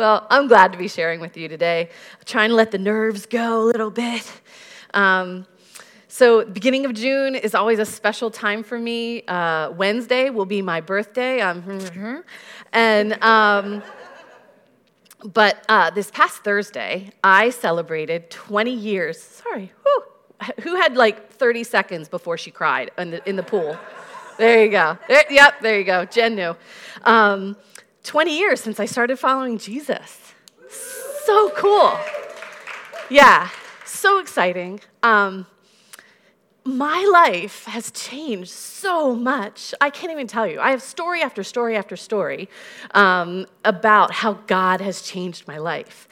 Well, I'm glad to be sharing with you today. trying to let the nerves go a little bit. Um, so, beginning of June is always a special time for me. Uh, Wednesday will be my birthday. Um, and, um, but uh, this past Thursday, I celebrated 20 years. Sorry, whew, who had like 30 seconds before she cried in the, in the pool? There you go. There, yep, there you go. Jen knew. Um, 20 years since I started following Jesus. So cool. Yeah, so exciting. Um, my life has changed so much. I can't even tell you. I have story after story after story um, about how God has changed my life.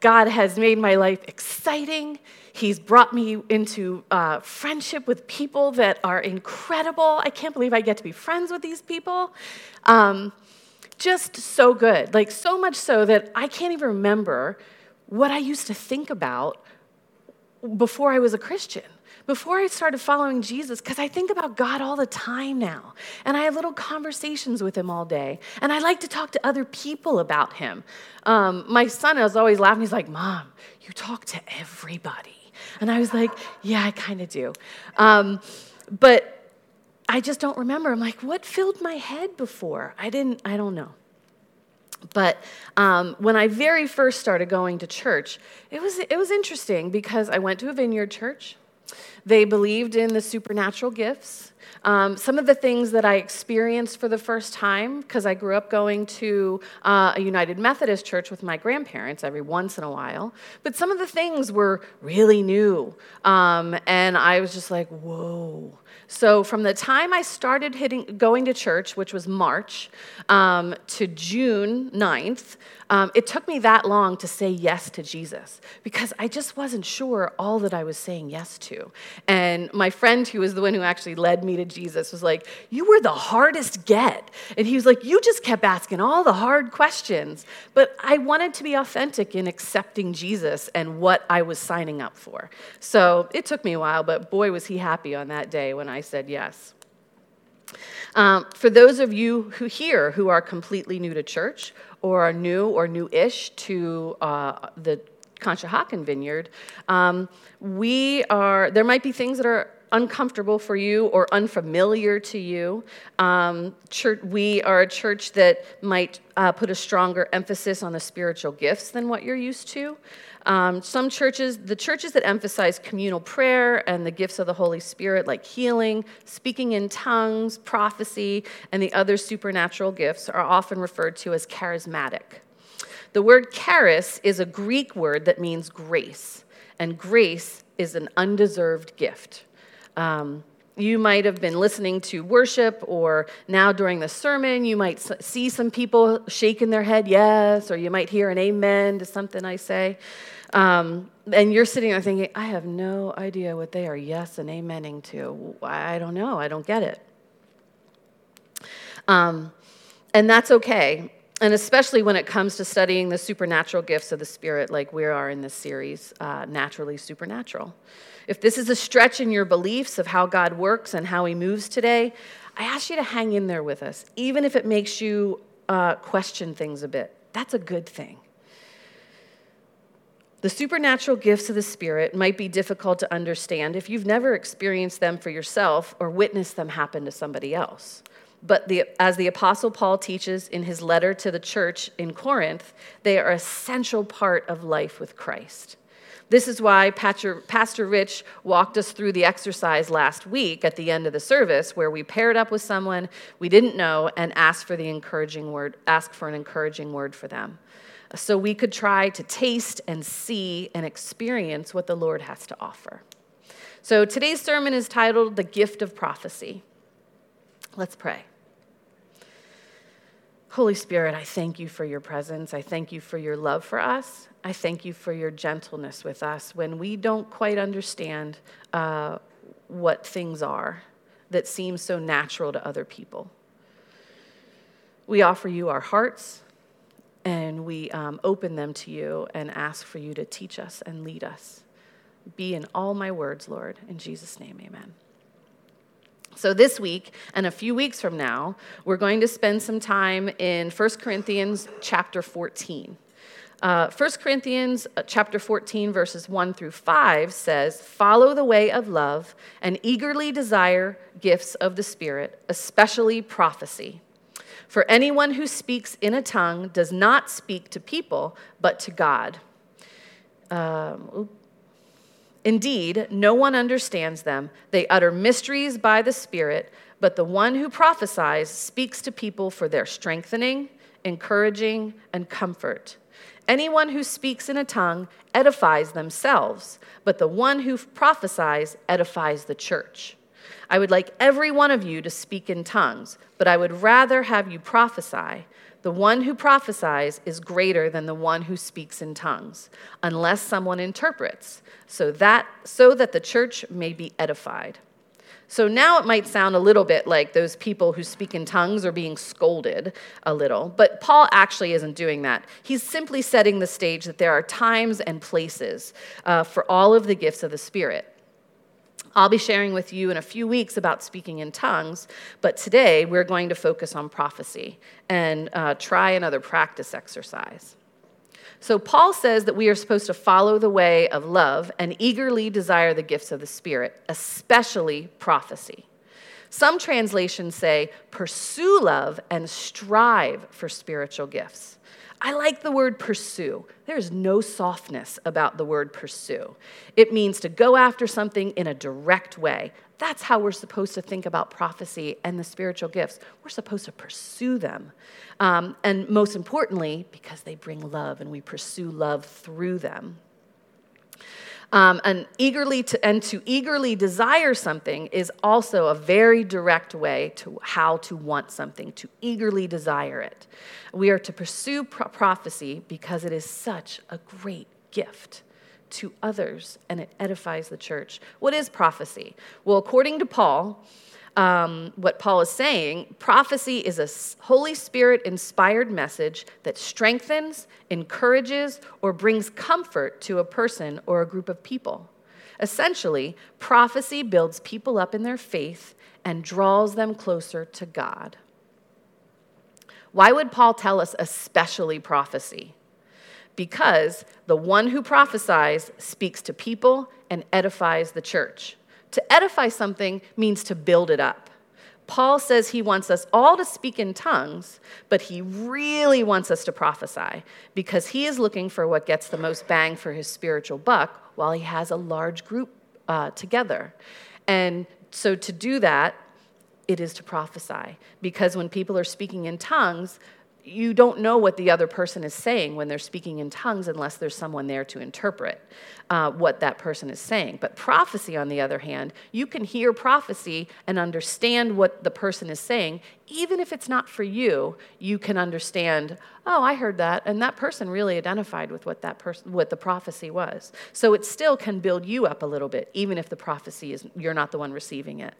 God has made my life exciting. He's brought me into uh, friendship with people that are incredible. I can't believe I get to be friends with these people. Um, just so good. Like, so much so that I can't even remember what I used to think about before I was a Christian before I started following Jesus, because I think about God all the time now. And I have little conversations with him all day. And I like to talk to other people about him. Um, my son is always laughing. He's like, Mom, you talk to everybody. And I was like, Yeah, I kind of do. Um, but I just don't remember. I'm like, what filled my head before? I didn't, I don't know. But um, when I very first started going to church, it was, it was interesting because I went to a vineyard church. They believed in the supernatural gifts. Um, some of the things that I experienced for the first time, because I grew up going to uh, a United Methodist church with my grandparents every once in a while, but some of the things were really new. Um, and I was just like, whoa. So from the time I started hitting, going to church, which was March, um, to June 9th, um, it took me that long to say yes to Jesus because I just wasn't sure all that I was saying yes to. And my friend, who was the one who actually led me to Jesus, was like, You were the hardest get. And he was like, You just kept asking all the hard questions. But I wanted to be authentic in accepting Jesus and what I was signing up for. So it took me a while, but boy, was he happy on that day when I said yes. Um, for those of you who here who are completely new to church or are new or new-ish to uh, the Conshohocken Vineyard, um, we are. There might be things that are uncomfortable for you or unfamiliar to you. Um, church, we are a church that might uh, put a stronger emphasis on the spiritual gifts than what you're used to. Um, some churches, the churches that emphasize communal prayer and the gifts of the Holy Spirit, like healing, speaking in tongues, prophecy, and the other supernatural gifts, are often referred to as charismatic. The word charis is a Greek word that means grace, and grace is an undeserved gift. Um, you might have been listening to worship, or now during the sermon, you might see some people shaking their head yes, or you might hear an amen to something I say. Um, and you're sitting there thinking, I have no idea what they are yes and amening to. I don't know. I don't get it. Um, and that's okay. And especially when it comes to studying the supernatural gifts of the Spirit, like we are in this series, uh, Naturally Supernatural. If this is a stretch in your beliefs of how God works and how He moves today, I ask you to hang in there with us, even if it makes you uh, question things a bit. That's a good thing. The supernatural gifts of the Spirit might be difficult to understand if you've never experienced them for yourself or witnessed them happen to somebody else. But the, as the Apostle Paul teaches in his letter to the church in Corinth, they are a central part of life with Christ. This is why Pastor Rich walked us through the exercise last week at the end of the service where we paired up with someone we didn't know and asked for the encouraging word, asked for an encouraging word for them. So we could try to taste and see and experience what the Lord has to offer. So today's sermon is titled The Gift of Prophecy. Let's pray. Holy Spirit, I thank you for your presence. I thank you for your love for us. I thank you for your gentleness with us when we don't quite understand uh, what things are that seem so natural to other people. We offer you our hearts and we um, open them to you and ask for you to teach us and lead us. Be in all my words, Lord. In Jesus' name, amen. So, this week and a few weeks from now, we're going to spend some time in 1 Corinthians chapter 14. Uh, 1 Corinthians uh, chapter 14, verses 1 through 5 says, Follow the way of love and eagerly desire gifts of the Spirit, especially prophecy. For anyone who speaks in a tongue does not speak to people, but to God. Um, Indeed, no one understands them. They utter mysteries by the Spirit, but the one who prophesies speaks to people for their strengthening, encouraging, and comfort. Anyone who speaks in a tongue edifies themselves, but the one who prophesies edifies the church. I would like every one of you to speak in tongues, but I would rather have you prophesy. The one who prophesies is greater than the one who speaks in tongues, unless someone interprets, so that so that the church may be edified. So now it might sound a little bit like those people who speak in tongues are being scolded a little, but Paul actually isn't doing that. He's simply setting the stage that there are times and places uh, for all of the gifts of the Spirit. I'll be sharing with you in a few weeks about speaking in tongues, but today we're going to focus on prophecy and uh, try another practice exercise. So, Paul says that we are supposed to follow the way of love and eagerly desire the gifts of the Spirit, especially prophecy. Some translations say, pursue love and strive for spiritual gifts. I like the word pursue. There's no softness about the word pursue. It means to go after something in a direct way. That's how we're supposed to think about prophecy and the spiritual gifts. We're supposed to pursue them. Um, and most importantly, because they bring love and we pursue love through them. Um, and eagerly to, and to eagerly desire something is also a very direct way to how to want something, to eagerly desire it. We are to pursue pro- prophecy because it is such a great gift to others and it edifies the church. What is prophecy? Well, according to Paul, um, what Paul is saying, prophecy is a Holy Spirit inspired message that strengthens, encourages, or brings comfort to a person or a group of people. Essentially, prophecy builds people up in their faith and draws them closer to God. Why would Paul tell us especially prophecy? because the one who prophesies speaks to people and edifies the church. To edify something means to build it up. Paul says he wants us all to speak in tongues, but he really wants us to prophesy because he is looking for what gets the most bang for his spiritual buck while he has a large group uh, together. And so to do that, it is to prophesy because when people are speaking in tongues, you don't know what the other person is saying when they're speaking in tongues unless there's someone there to interpret uh, what that person is saying. But prophecy, on the other hand, you can hear prophecy and understand what the person is saying. Even if it's not for you, you can understand, oh, I heard that, and that person really identified with what that person, what the prophecy was. So it still can build you up a little bit, even if the prophecy is you're not the one receiving it.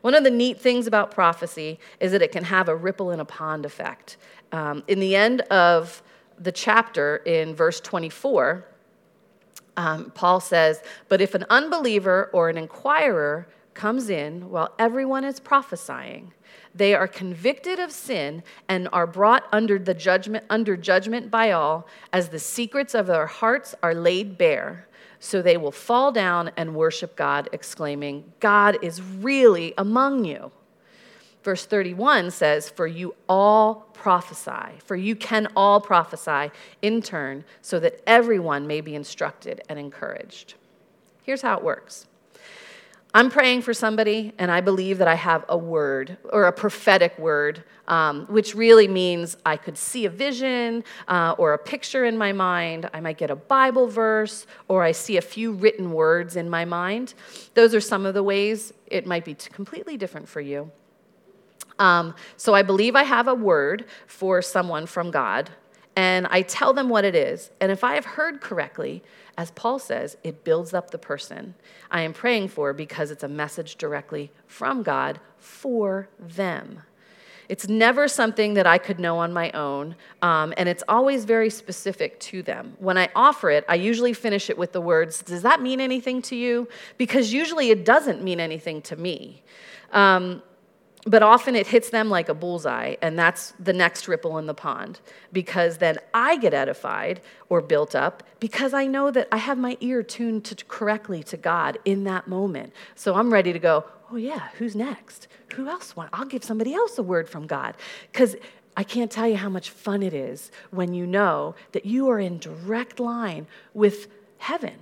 One of the neat things about prophecy is that it can have a ripple in a pond effect. Um, in the end of the chapter, in verse 24, um, Paul says, But if an unbeliever or an inquirer comes in while everyone is prophesying, they are convicted of sin and are brought under the judgment under judgment by all as the secrets of their hearts are laid bare so they will fall down and worship God exclaiming God is really among you Verse 31 says, For you all prophesy, for you can all prophesy in turn, so that everyone may be instructed and encouraged. Here's how it works I'm praying for somebody, and I believe that I have a word or a prophetic word, um, which really means I could see a vision uh, or a picture in my mind. I might get a Bible verse, or I see a few written words in my mind. Those are some of the ways it might be completely different for you. Um, so I believe I have a word for someone from God, and I tell them what it is. And if I have heard correctly, as Paul says, it builds up the person I am praying for because it's a message directly from God for them. It's never something that I could know on my own, um, and it's always very specific to them. When I offer it, I usually finish it with the words, Does that mean anything to you? Because usually it doesn't mean anything to me. Um, but often it hits them like a bullseye, and that's the next ripple in the pond. Because then I get edified or built up because I know that I have my ear tuned to, correctly to God in that moment. So I'm ready to go, oh, yeah, who's next? Who else want? I'll give somebody else a word from God. Because I can't tell you how much fun it is when you know that you are in direct line with heaven,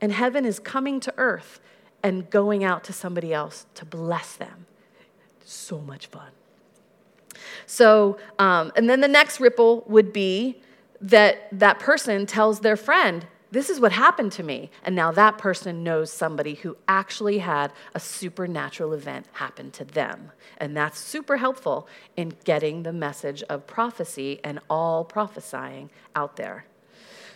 and heaven is coming to earth and going out to somebody else to bless them so much fun. So, um, and then the next ripple would be that that person tells their friend, This is what happened to me. And now that person knows somebody who actually had a supernatural event happen to them. And that's super helpful in getting the message of prophecy and all prophesying out there.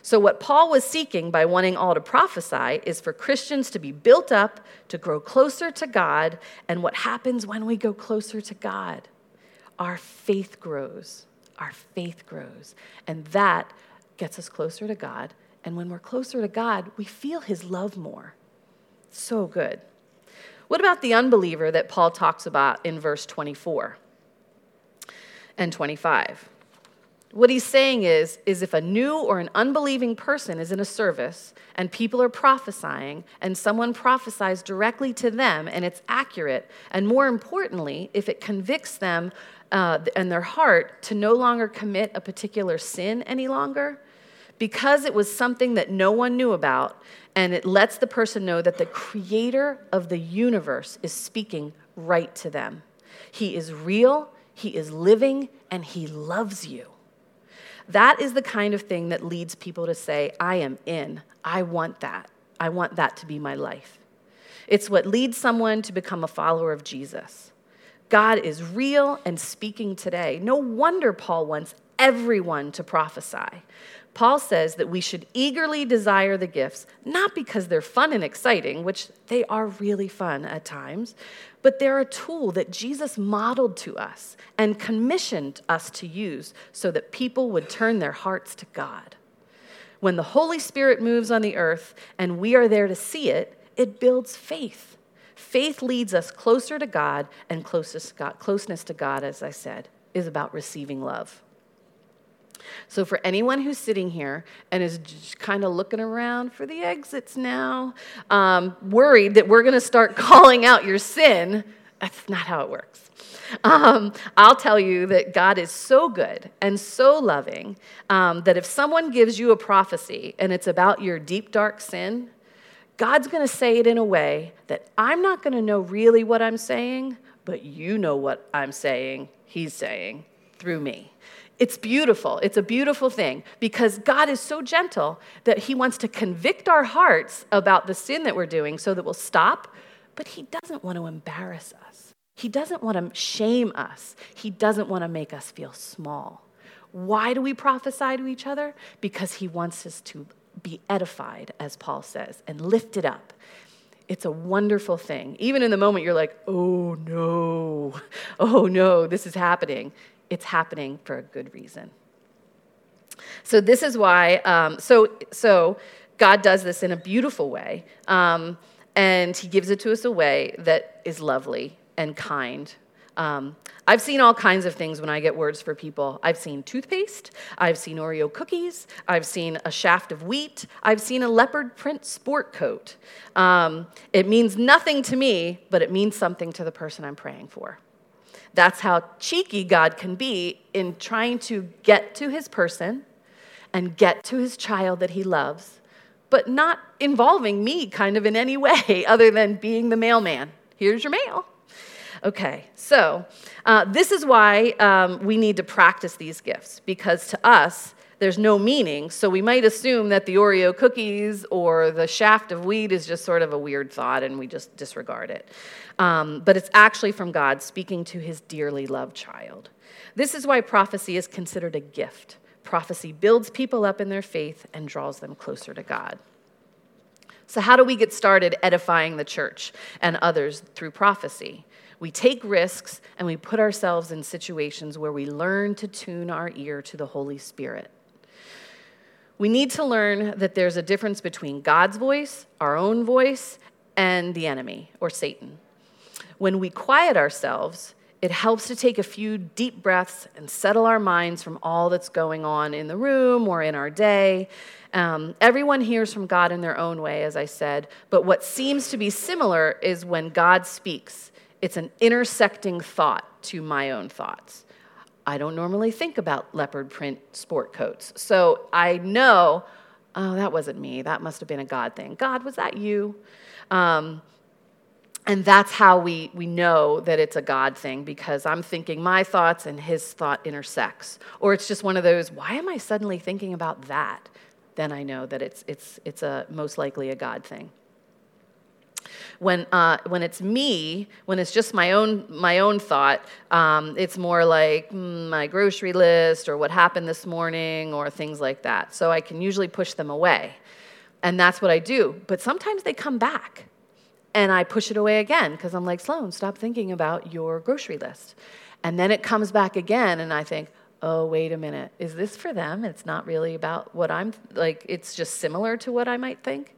So, what Paul was seeking by wanting all to prophesy is for Christians to be built up, to grow closer to God. And what happens when we go closer to God? Our faith grows. Our faith grows. And that gets us closer to God. And when we're closer to God, we feel his love more. So good. What about the unbeliever that Paul talks about in verse 24 and 25? What he's saying is, is if a new or an unbelieving person is in a service and people are prophesying and someone prophesies directly to them and it's accurate, and more importantly, if it convicts them uh, and their heart to no longer commit a particular sin any longer, because it was something that no one knew about, and it lets the person know that the creator of the universe is speaking right to them. He is real, he is living, and he loves you. That is the kind of thing that leads people to say, I am in. I want that. I want that to be my life. It's what leads someone to become a follower of Jesus. God is real and speaking today. No wonder Paul wants everyone to prophesy. Paul says that we should eagerly desire the gifts, not because they're fun and exciting, which they are really fun at times, but they're a tool that Jesus modeled to us and commissioned us to use so that people would turn their hearts to God. When the Holy Spirit moves on the earth and we are there to see it, it builds faith. Faith leads us closer to God, and closeness to God, as I said, is about receiving love. So, for anyone who's sitting here and is kind of looking around for the exits now, um, worried that we're going to start calling out your sin, that's not how it works. Um, I'll tell you that God is so good and so loving um, that if someone gives you a prophecy and it's about your deep, dark sin, God's going to say it in a way that I'm not going to know really what I'm saying, but you know what I'm saying, He's saying through me. It's beautiful. It's a beautiful thing because God is so gentle that He wants to convict our hearts about the sin that we're doing so that we'll stop, but He doesn't want to embarrass us. He doesn't want to shame us. He doesn't want to make us feel small. Why do we prophesy to each other? Because He wants us to be edified, as Paul says, and lifted up. It's a wonderful thing. Even in the moment, you're like, oh no, oh no, this is happening it's happening for a good reason. So this is why. Um, so so God does this in a beautiful way, um, and He gives it to us a way that is lovely and kind. Um, I've seen all kinds of things when I get words for people. I've seen toothpaste, I've seen Oreo cookies, I've seen a shaft of wheat, I've seen a leopard print sport coat. Um, it means nothing to me, but it means something to the person I'm praying for. That's how cheeky God can be in trying to get to his person and get to his child that he loves, but not involving me kind of in any way other than being the mailman. Here's your mail. Okay, so uh, this is why um, we need to practice these gifts because to us, there's no meaning. So we might assume that the Oreo cookies or the shaft of wheat is just sort of a weird thought and we just disregard it. Um, but it's actually from God speaking to his dearly loved child. This is why prophecy is considered a gift. Prophecy builds people up in their faith and draws them closer to God. So, how do we get started edifying the church and others through prophecy? We take risks and we put ourselves in situations where we learn to tune our ear to the Holy Spirit. We need to learn that there's a difference between God's voice, our own voice, and the enemy or Satan. When we quiet ourselves, it helps to take a few deep breaths and settle our minds from all that's going on in the room or in our day. Um, everyone hears from God in their own way, as I said, but what seems to be similar is when God speaks, it's an intersecting thought to my own thoughts. I don't normally think about leopard print sport coats. So I know, oh, that wasn't me. That must have been a God thing. God, was that you? Um, and that's how we, we know that it's a God thing because I'm thinking my thoughts and his thought intersects. Or it's just one of those, why am I suddenly thinking about that? Then I know that it's, it's, it's a, most likely a God thing. When, uh, when it's me, when it's just my own, my own thought, um, it's more like mm, my grocery list or what happened this morning or things like that. So I can usually push them away. And that's what I do. But sometimes they come back. And I push it away again because I'm like, Sloane, stop thinking about your grocery list. And then it comes back again, and I think, oh, wait a minute, is this for them? It's not really about what I'm like, it's just similar to what I might think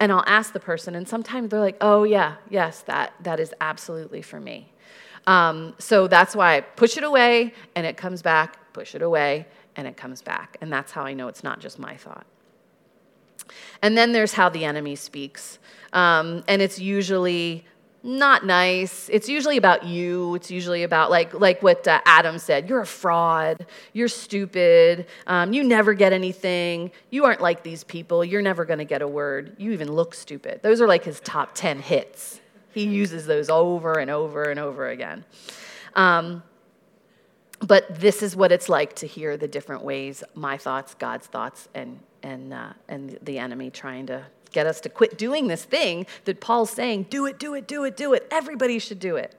and I'll ask the person, and sometimes they're like, "Oh yeah, yes, that that is absolutely for me." Um, so that's why I push it away, and it comes back. Push it away, and it comes back, and that's how I know it's not just my thought. And then there's how the enemy speaks, um, and it's usually not nice. It's usually about you. It's usually about like like what uh, Adam said. You're a fraud. You're stupid. Um, you never get anything. You aren't like these people. You're never going to get a word. You even look stupid. Those are like his top ten hits. He uses those over and over and over again. Um, but this is what it's like to hear the different ways my thoughts, God's thoughts, and and uh, and the enemy trying to get us to quit doing this thing that Paul's saying, do it, do it, do it, do it. Everybody should do it.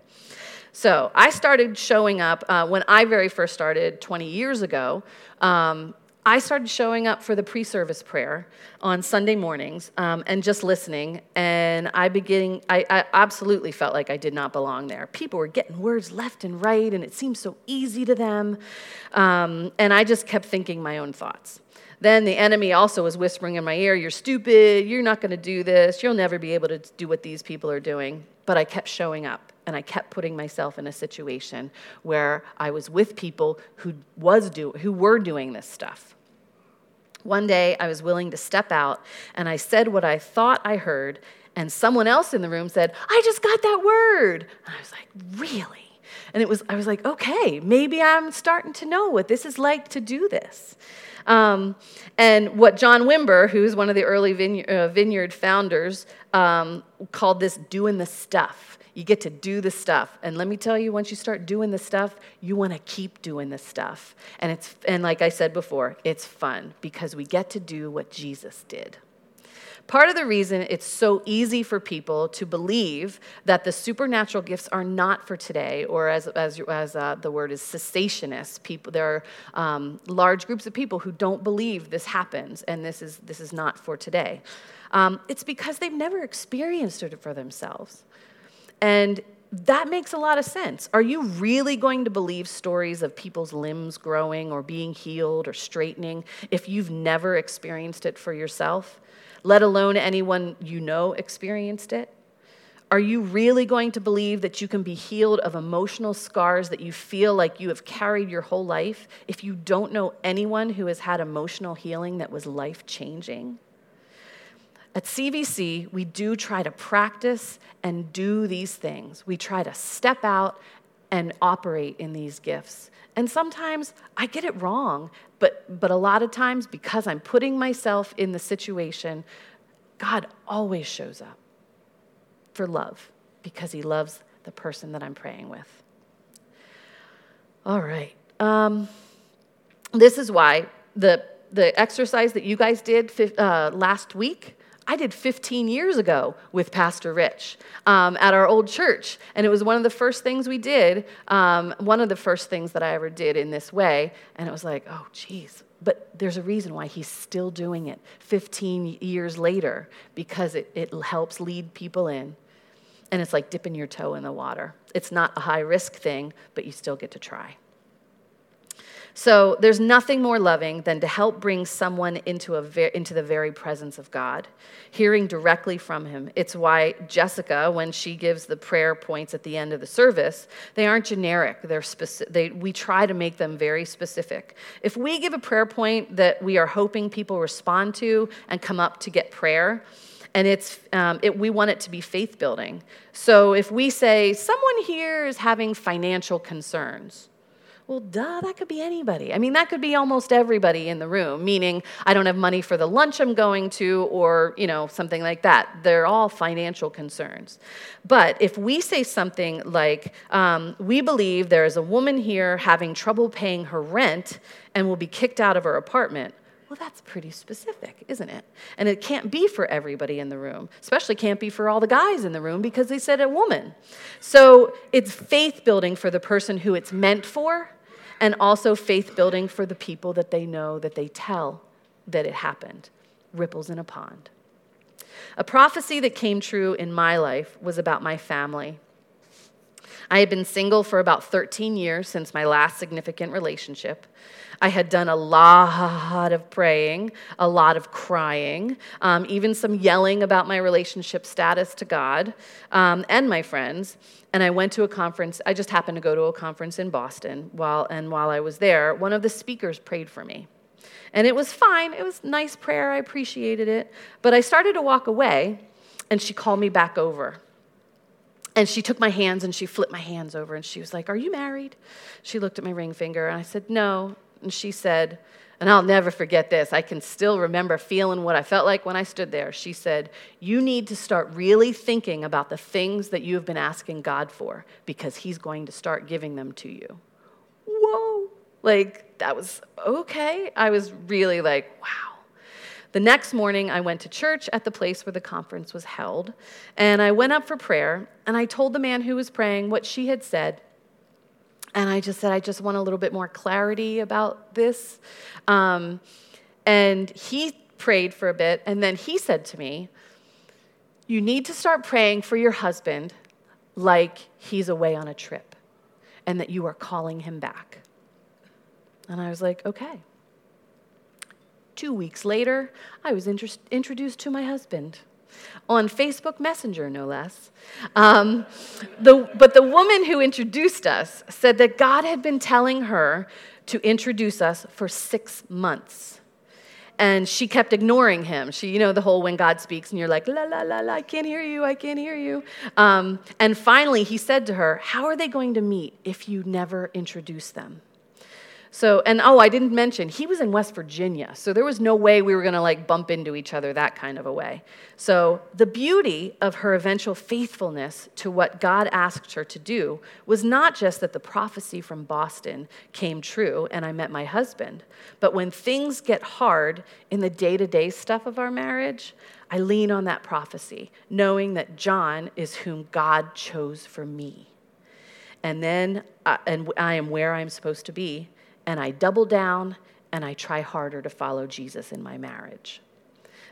So I started showing up uh, when I very first started 20 years ago. Um, I started showing up for the pre service prayer on Sunday mornings um, and just listening. And I beginning, I, I, absolutely felt like I did not belong there. People were getting words left and right, and it seemed so easy to them. Um, and I just kept thinking my own thoughts. Then the enemy also was whispering in my ear, You're stupid. You're not going to do this. You'll never be able to do what these people are doing. But I kept showing up and I kept putting myself in a situation where I was with people who, was do, who were doing this stuff. One day I was willing to step out and I said what I thought I heard, and someone else in the room said, I just got that word. And I was like, Really? And it was, I was like, okay, maybe I'm starting to know what this is like to do this. Um, and what John Wimber, who's one of the early vineyard, uh, vineyard founders, um, called this doing the stuff. You get to do the stuff. And let me tell you, once you start doing the stuff, you want to keep doing the stuff. And, it's, and like I said before, it's fun because we get to do what Jesus did. Part of the reason it's so easy for people to believe that the supernatural gifts are not for today, or as, as, as uh, the word is cessationist, people, there are um, large groups of people who don't believe this happens and this is, this is not for today. Um, it's because they've never experienced it for themselves. And that makes a lot of sense. Are you really going to believe stories of people's limbs growing or being healed or straightening if you've never experienced it for yourself? Let alone anyone you know experienced it? Are you really going to believe that you can be healed of emotional scars that you feel like you have carried your whole life if you don't know anyone who has had emotional healing that was life changing? At CVC, we do try to practice and do these things. We try to step out and operate in these gifts. And sometimes I get it wrong, but, but a lot of times, because I'm putting myself in the situation, God always shows up for love because He loves the person that I'm praying with. All right. Um, this is why the, the exercise that you guys did uh, last week I did 15 years ago with Pastor Rich um, at our old church. And it was one of the first things we did, um, one of the first things that I ever did in this way. And it was like, oh, geez. But there's a reason why he's still doing it 15 years later, because it, it helps lead people in. And it's like dipping your toe in the water. It's not a high risk thing, but you still get to try. So there's nothing more loving than to help bring someone into, a ver- into the very presence of God, hearing directly from Him. It's why Jessica, when she gives the prayer points at the end of the service, they aren't generic. They're specific. They, we try to make them very specific. If we give a prayer point that we are hoping people respond to and come up to get prayer, and it's um, it, we want it to be faith building. So if we say someone here is having financial concerns, well, duh, that could be anybody. I mean, that could be almost everybody in the room, meaning I don't have money for the lunch I'm going to, or, you know, something like that. They're all financial concerns. But if we say something like, um, we believe there is a woman here having trouble paying her rent and will be kicked out of her apartment, well, that's pretty specific, isn't it? And it can't be for everybody in the room, especially can't be for all the guys in the room because they said a woman. So it's faith building for the person who it's meant for, and also faith building for the people that they know that they tell that it happened. Ripples in a pond. A prophecy that came true in my life was about my family. I had been single for about 13 years since my last significant relationship. I had done a lot of praying, a lot of crying, um, even some yelling about my relationship status to God um, and my friends. And I went to a conference. I just happened to go to a conference in Boston. While, and while I was there, one of the speakers prayed for me. And it was fine. It was nice prayer. I appreciated it. But I started to walk away, and she called me back over. And she took my hands and she flipped my hands over and she was like, Are you married? She looked at my ring finger and I said, No. And she said, and I'll never forget this. I can still remember feeling what I felt like when I stood there. She said, You need to start really thinking about the things that you have been asking God for because He's going to start giving them to you. Whoa. Like, that was okay. I was really like, wow. The next morning, I went to church at the place where the conference was held, and I went up for prayer, and I told the man who was praying what she had said, and I just said, I just want a little bit more clarity about this. Um, and he prayed for a bit, and then he said to me, You need to start praying for your husband like he's away on a trip and that you are calling him back. And I was like, Okay. Two weeks later, I was inter- introduced to my husband on Facebook Messenger, no less. Um, the, but the woman who introduced us said that God had been telling her to introduce us for six months. And she kept ignoring him. She, you know, the whole when God speaks and you're like, la, la, la, la, I can't hear you, I can't hear you. Um, and finally, he said to her, How are they going to meet if you never introduce them? So, and oh, I didn't mention, he was in West Virginia. So there was no way we were going to like bump into each other that kind of a way. So the beauty of her eventual faithfulness to what God asked her to do was not just that the prophecy from Boston came true and I met my husband, but when things get hard in the day to day stuff of our marriage, I lean on that prophecy, knowing that John is whom God chose for me. And then, uh, and I am where I'm supposed to be and I double down and I try harder to follow Jesus in my marriage.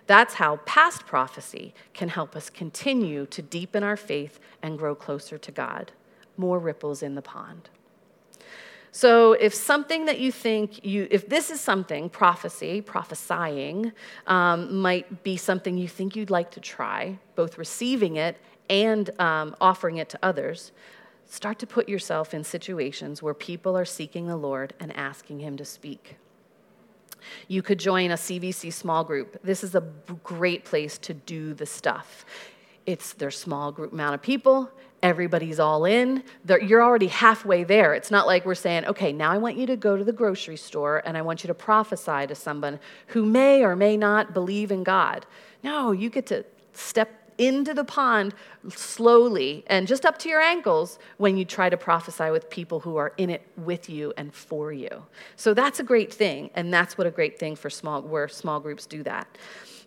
That's how past prophecy can help us continue to deepen our faith and grow closer to God. More ripples in the pond. So, if something that you think you, if this is something, prophecy, prophesying, um, might be something you think you'd like to try, both receiving it and um, offering it to others, Start to put yourself in situations where people are seeking the Lord and asking Him to speak. You could join a CVC small group. This is a great place to do the stuff. It's their small group amount of people. Everybody's all in. They're, you're already halfway there. It's not like we're saying, okay, now I want you to go to the grocery store and I want you to prophesy to someone who may or may not believe in God. No, you get to step into the pond slowly and just up to your ankles when you try to prophesy with people who are in it with you and for you. So that's a great thing, and that's what a great thing for small where small groups do that.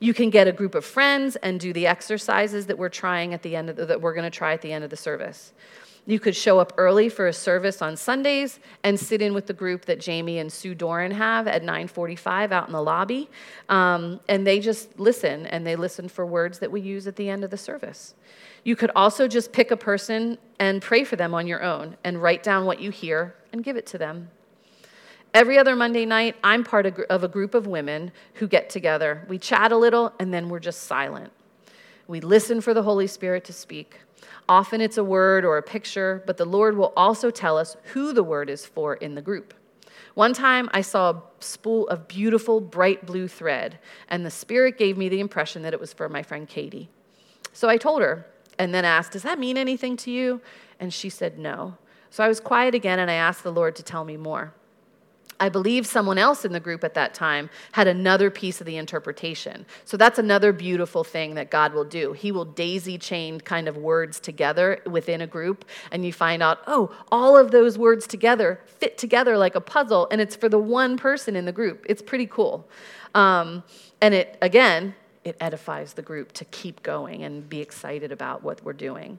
You can get a group of friends and do the exercises that we're trying at the end of the, that we're going to try at the end of the service. You could show up early for a service on Sundays and sit in with the group that Jamie and Sue Doran have at 9:45 out in the lobby, um, and they just listen and they listen for words that we use at the end of the service. You could also just pick a person and pray for them on your own and write down what you hear and give it to them. Every other Monday night, I'm part of a group of women who get together. We chat a little, and then we're just silent. We listen for the Holy Spirit to speak. Often it's a word or a picture, but the Lord will also tell us who the word is for in the group. One time I saw a spool of beautiful bright blue thread, and the Spirit gave me the impression that it was for my friend Katie. So I told her and then asked, Does that mean anything to you? And she said, No. So I was quiet again and I asked the Lord to tell me more. I believe someone else in the group at that time had another piece of the interpretation. So that's another beautiful thing that God will do. He will daisy chain kind of words together within a group, and you find out, oh, all of those words together fit together like a puzzle, and it's for the one person in the group. It's pretty cool. Um, and it, again, it edifies the group to keep going and be excited about what we're doing.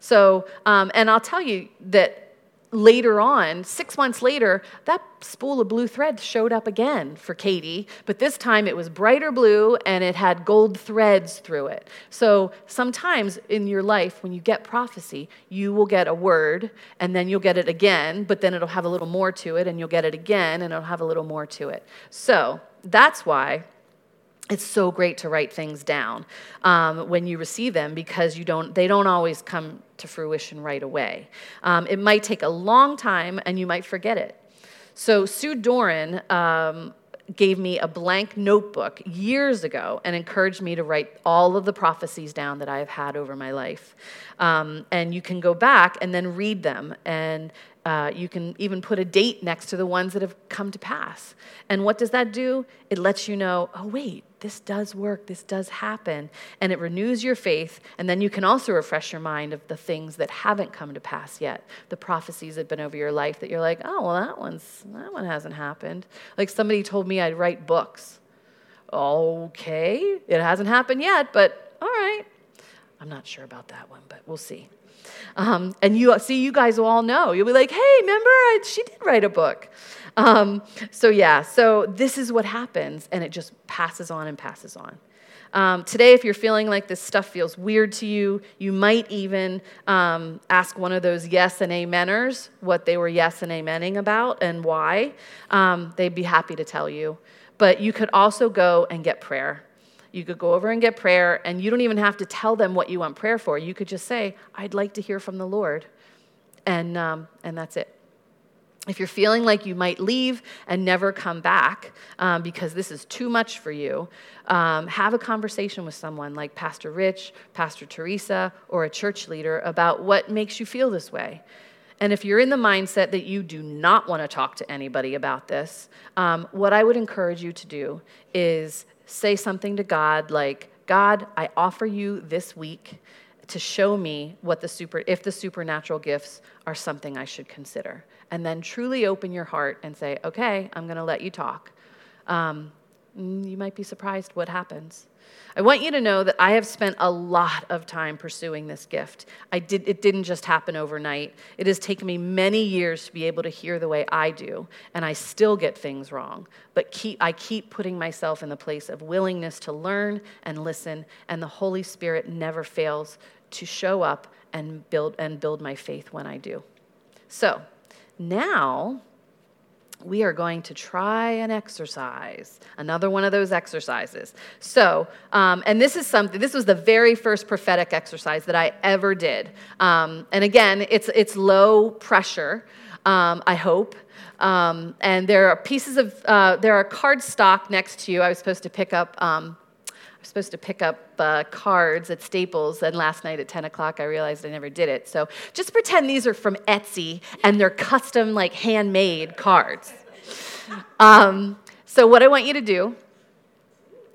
So, um, and I'll tell you that later on, six months later, that spool of blue thread showed up again for Katie, but this time it was brighter blue and it had gold threads through it. So sometimes in your life, when you get prophecy, you will get a word and then you'll get it again, but then it'll have a little more to it and you'll get it again and it'll have a little more to it. So that's why it's so great to write things down um, when you receive them because you don't they don't always come to fruition right away. Um, it might take a long time and you might forget it. So sue doran um, gave me a blank notebook years ago and encouraged me to write all of the prophecies down that i have had over my life. Um, and you can go back and then read them and uh, you can even put a date next to the ones that have come to pass. And what does that do? It lets you know, oh, wait, this does work, this does happen. And it renews your faith. And then you can also refresh your mind of the things that haven't come to pass yet, the prophecies that have been over your life that you're like, oh, well, that, one's, that one hasn't happened. Like somebody told me I'd write books. Okay, it hasn't happened yet, but all right. I'm not sure about that one, but we'll see. Um, and you see, you guys will all know. You'll be like, hey, remember, I, she did write a book. Um, so, yeah, so this is what happens, and it just passes on and passes on. Um, today, if you're feeling like this stuff feels weird to you, you might even um, ask one of those yes and ameners what they were yes and amening about and why. Um, they'd be happy to tell you. But you could also go and get prayer. You could go over and get prayer, and you don't even have to tell them what you want prayer for. You could just say, I'd like to hear from the Lord. And, um, and that's it. If you're feeling like you might leave and never come back um, because this is too much for you, um, have a conversation with someone like Pastor Rich, Pastor Teresa, or a church leader about what makes you feel this way. And if you're in the mindset that you do not want to talk to anybody about this, um, what I would encourage you to do is say something to God like, God, I offer you this week to show me what the super if the supernatural gifts are something I should consider. And then truly open your heart and say, okay, I'm going to let you talk. Um, you might be surprised what happens. I want you to know that I have spent a lot of time pursuing this gift. I did, it didn't just happen overnight. It has taken me many years to be able to hear the way I do, and I still get things wrong. But keep, I keep putting myself in the place of willingness to learn and listen, and the Holy Spirit never fails to show up and build, and build my faith when I do. So now, we are going to try an exercise, another one of those exercises. So, um, and this is something, this was the very first prophetic exercise that I ever did. Um, and again, it's, it's low pressure, um, I hope. Um, and there are pieces of, uh, there are card stock next to you. I was supposed to pick up um, I was supposed to pick up uh, cards at Staples, and last night at 10 o'clock I realized I never did it. So just pretend these are from Etsy and they're custom, like handmade cards. Um, so, what I want you to do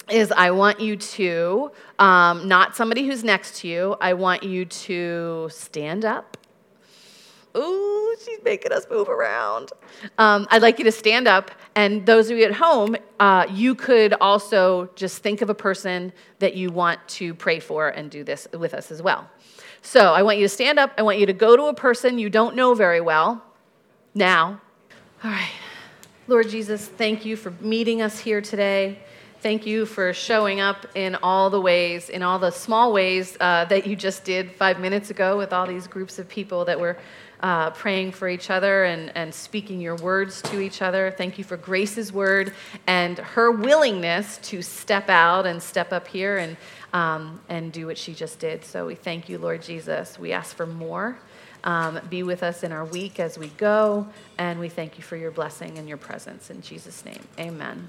is I want you to, um, not somebody who's next to you, I want you to stand up Ooh, she's making us move around. Um, I'd like you to stand up, and those of you at home, uh, you could also just think of a person that you want to pray for and do this with us as well. So I want you to stand up. I want you to go to a person you don't know very well now. All right. Lord Jesus, thank you for meeting us here today. Thank you for showing up in all the ways, in all the small ways uh, that you just did five minutes ago with all these groups of people that were uh, praying for each other and, and speaking your words to each other. Thank you for Grace's word and her willingness to step out and step up here and, um, and do what she just did. So we thank you, Lord Jesus. We ask for more. Um, be with us in our week as we go, and we thank you for your blessing and your presence. In Jesus' name, amen.